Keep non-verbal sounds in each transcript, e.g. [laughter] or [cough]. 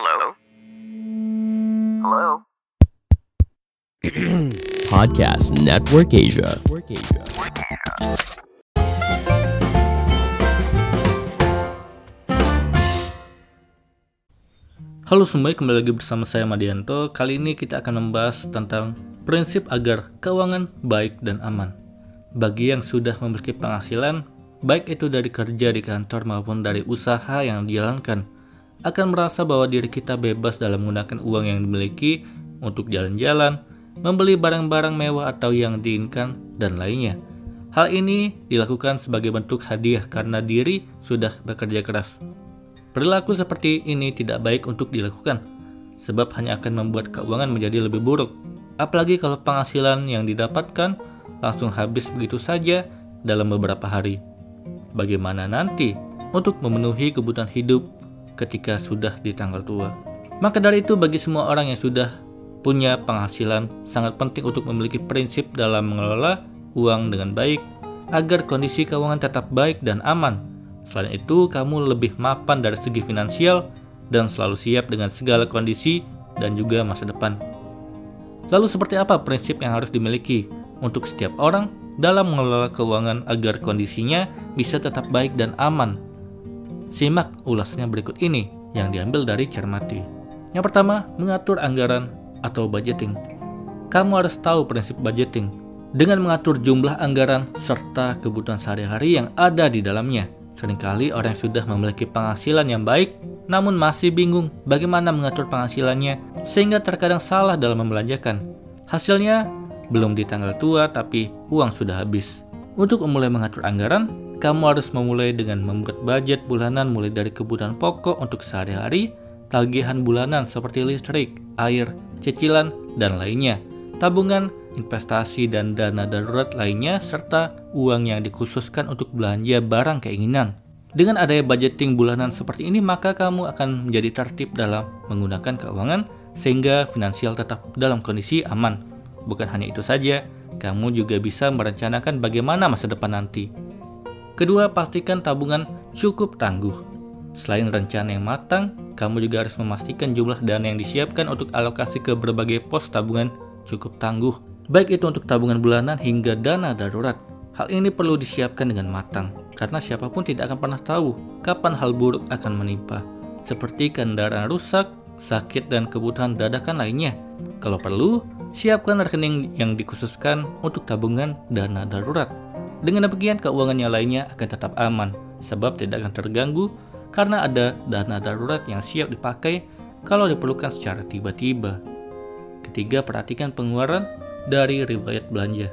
Hello? Hello? [clears throat] Podcast Network Asia. Halo semuanya, kembali lagi bersama saya Madianto. Kali ini kita akan membahas tentang prinsip agar keuangan baik dan aman. Bagi yang sudah memiliki penghasilan, baik itu dari kerja di kantor maupun dari usaha yang dijalankan, akan merasa bahwa diri kita bebas dalam menggunakan uang yang dimiliki untuk jalan-jalan, membeli barang-barang mewah atau yang diinginkan, dan lainnya. Hal ini dilakukan sebagai bentuk hadiah karena diri sudah bekerja keras. Perilaku seperti ini tidak baik untuk dilakukan, sebab hanya akan membuat keuangan menjadi lebih buruk. Apalagi kalau penghasilan yang didapatkan langsung habis begitu saja dalam beberapa hari. Bagaimana nanti untuk memenuhi kebutuhan hidup ketika sudah di tanggal tua? Maka dari itu bagi semua orang yang sudah punya penghasilan sangat penting untuk memiliki prinsip dalam mengelola uang dengan baik agar kondisi keuangan tetap baik dan aman Selain itu, kamu lebih mapan dari segi finansial dan selalu siap dengan segala kondisi dan juga masa depan. Lalu seperti apa prinsip yang harus dimiliki untuk setiap orang dalam mengelola keuangan agar kondisinya bisa tetap baik dan aman? Simak ulasannya berikut ini yang diambil dari Cermati. Yang pertama, mengatur anggaran atau budgeting. Kamu harus tahu prinsip budgeting dengan mengatur jumlah anggaran serta kebutuhan sehari-hari yang ada di dalamnya. Seringkali orang yang sudah memiliki penghasilan yang baik, namun masih bingung bagaimana mengatur penghasilannya, sehingga terkadang salah dalam membelanjakan. Hasilnya, belum di tanggal tua, tapi uang sudah habis. Untuk memulai mengatur anggaran, kamu harus memulai dengan membuat budget bulanan mulai dari kebutuhan pokok untuk sehari-hari, tagihan bulanan seperti listrik, air, cicilan, dan lainnya, tabungan, investasi dan dana darurat lainnya, serta uang yang dikhususkan untuk belanja barang keinginan. Dengan adanya budgeting bulanan seperti ini, maka kamu akan menjadi tertib dalam menggunakan keuangan sehingga finansial tetap dalam kondisi aman. Bukan hanya itu saja, kamu juga bisa merencanakan bagaimana masa depan nanti. Kedua, pastikan tabungan cukup tangguh. Selain rencana yang matang, kamu juga harus memastikan jumlah dana yang disiapkan untuk alokasi ke berbagai pos tabungan cukup tangguh baik itu untuk tabungan bulanan hingga dana darurat. Hal ini perlu disiapkan dengan matang, karena siapa pun tidak akan pernah tahu kapan hal buruk akan menimpa, seperti kendaraan rusak, sakit, dan kebutuhan dadakan lainnya. Kalau perlu, siapkan rekening yang dikhususkan untuk tabungan dana darurat. Dengan demikian, keuangannya lainnya akan tetap aman, sebab tidak akan terganggu karena ada dana darurat yang siap dipakai kalau diperlukan secara tiba-tiba. Ketiga, perhatikan pengeluaran dari riwayat belanja.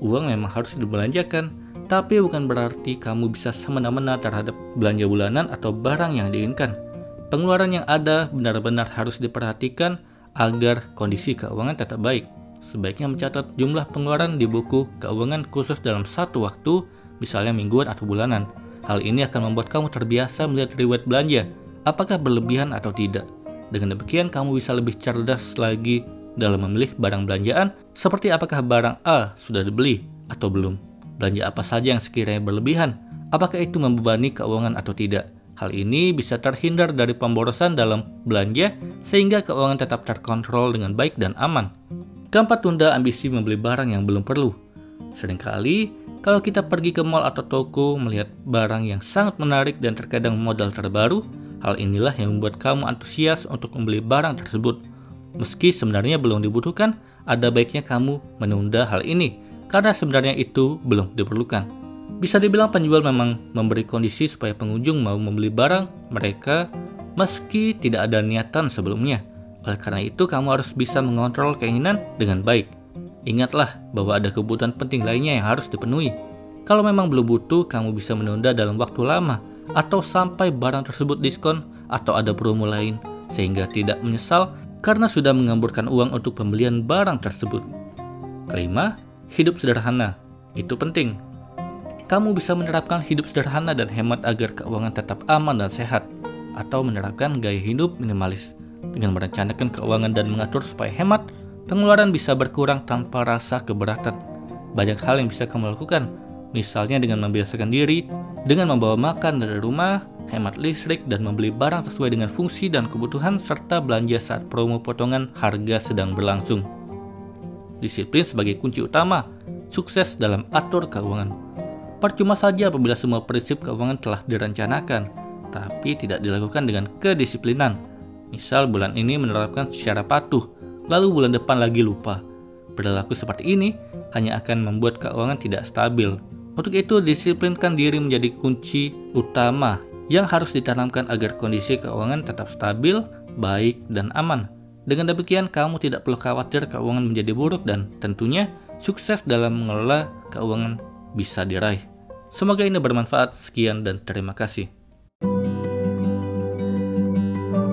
Uang memang harus dibelanjakan, tapi bukan berarti kamu bisa semena-mena terhadap belanja bulanan atau barang yang diinginkan. Pengeluaran yang ada benar-benar harus diperhatikan agar kondisi keuangan tetap baik. Sebaiknya mencatat jumlah pengeluaran di buku keuangan khusus dalam satu waktu, misalnya mingguan atau bulanan. Hal ini akan membuat kamu terbiasa melihat riwayat belanja, apakah berlebihan atau tidak. Dengan demikian, kamu bisa lebih cerdas lagi dalam memilih barang belanjaan seperti apakah barang A sudah dibeli atau belum. Belanja apa saja yang sekiranya berlebihan, apakah itu membebani keuangan atau tidak. Hal ini bisa terhindar dari pemborosan dalam belanja sehingga keuangan tetap terkontrol dengan baik dan aman. Keempat, tunda ambisi membeli barang yang belum perlu. Seringkali, kalau kita pergi ke mall atau toko melihat barang yang sangat menarik dan terkadang modal terbaru, hal inilah yang membuat kamu antusias untuk membeli barang tersebut. Meski sebenarnya belum dibutuhkan, ada baiknya kamu menunda hal ini karena sebenarnya itu belum diperlukan. Bisa dibilang penjual memang memberi kondisi supaya pengunjung mau membeli barang mereka meski tidak ada niatan sebelumnya. Oleh karena itu, kamu harus bisa mengontrol keinginan dengan baik. Ingatlah bahwa ada kebutuhan penting lainnya yang harus dipenuhi. Kalau memang belum butuh, kamu bisa menunda dalam waktu lama atau sampai barang tersebut diskon atau ada promo lain sehingga tidak menyesal karena sudah mengamburkan uang untuk pembelian barang tersebut. Kelima, hidup sederhana. Itu penting. Kamu bisa menerapkan hidup sederhana dan hemat agar keuangan tetap aman dan sehat, atau menerapkan gaya hidup minimalis. Dengan merencanakan keuangan dan mengatur supaya hemat, pengeluaran bisa berkurang tanpa rasa keberatan. Banyak hal yang bisa kamu lakukan, misalnya dengan membiasakan diri, dengan membawa makan dari rumah, hemat listrik, dan membeli barang sesuai dengan fungsi dan kebutuhan serta belanja saat promo potongan harga sedang berlangsung. Disiplin sebagai kunci utama sukses dalam atur keuangan. Percuma saja apabila semua prinsip keuangan telah direncanakan, tapi tidak dilakukan dengan kedisiplinan. Misal bulan ini menerapkan secara patuh, lalu bulan depan lagi lupa. Berlaku seperti ini hanya akan membuat keuangan tidak stabil, untuk itu, disiplinkan diri menjadi kunci utama yang harus ditanamkan agar kondisi keuangan tetap stabil, baik, dan aman. Dengan demikian, kamu tidak perlu khawatir keuangan menjadi buruk dan tentunya sukses dalam mengelola keuangan bisa diraih. Semoga ini bermanfaat. Sekian dan terima kasih.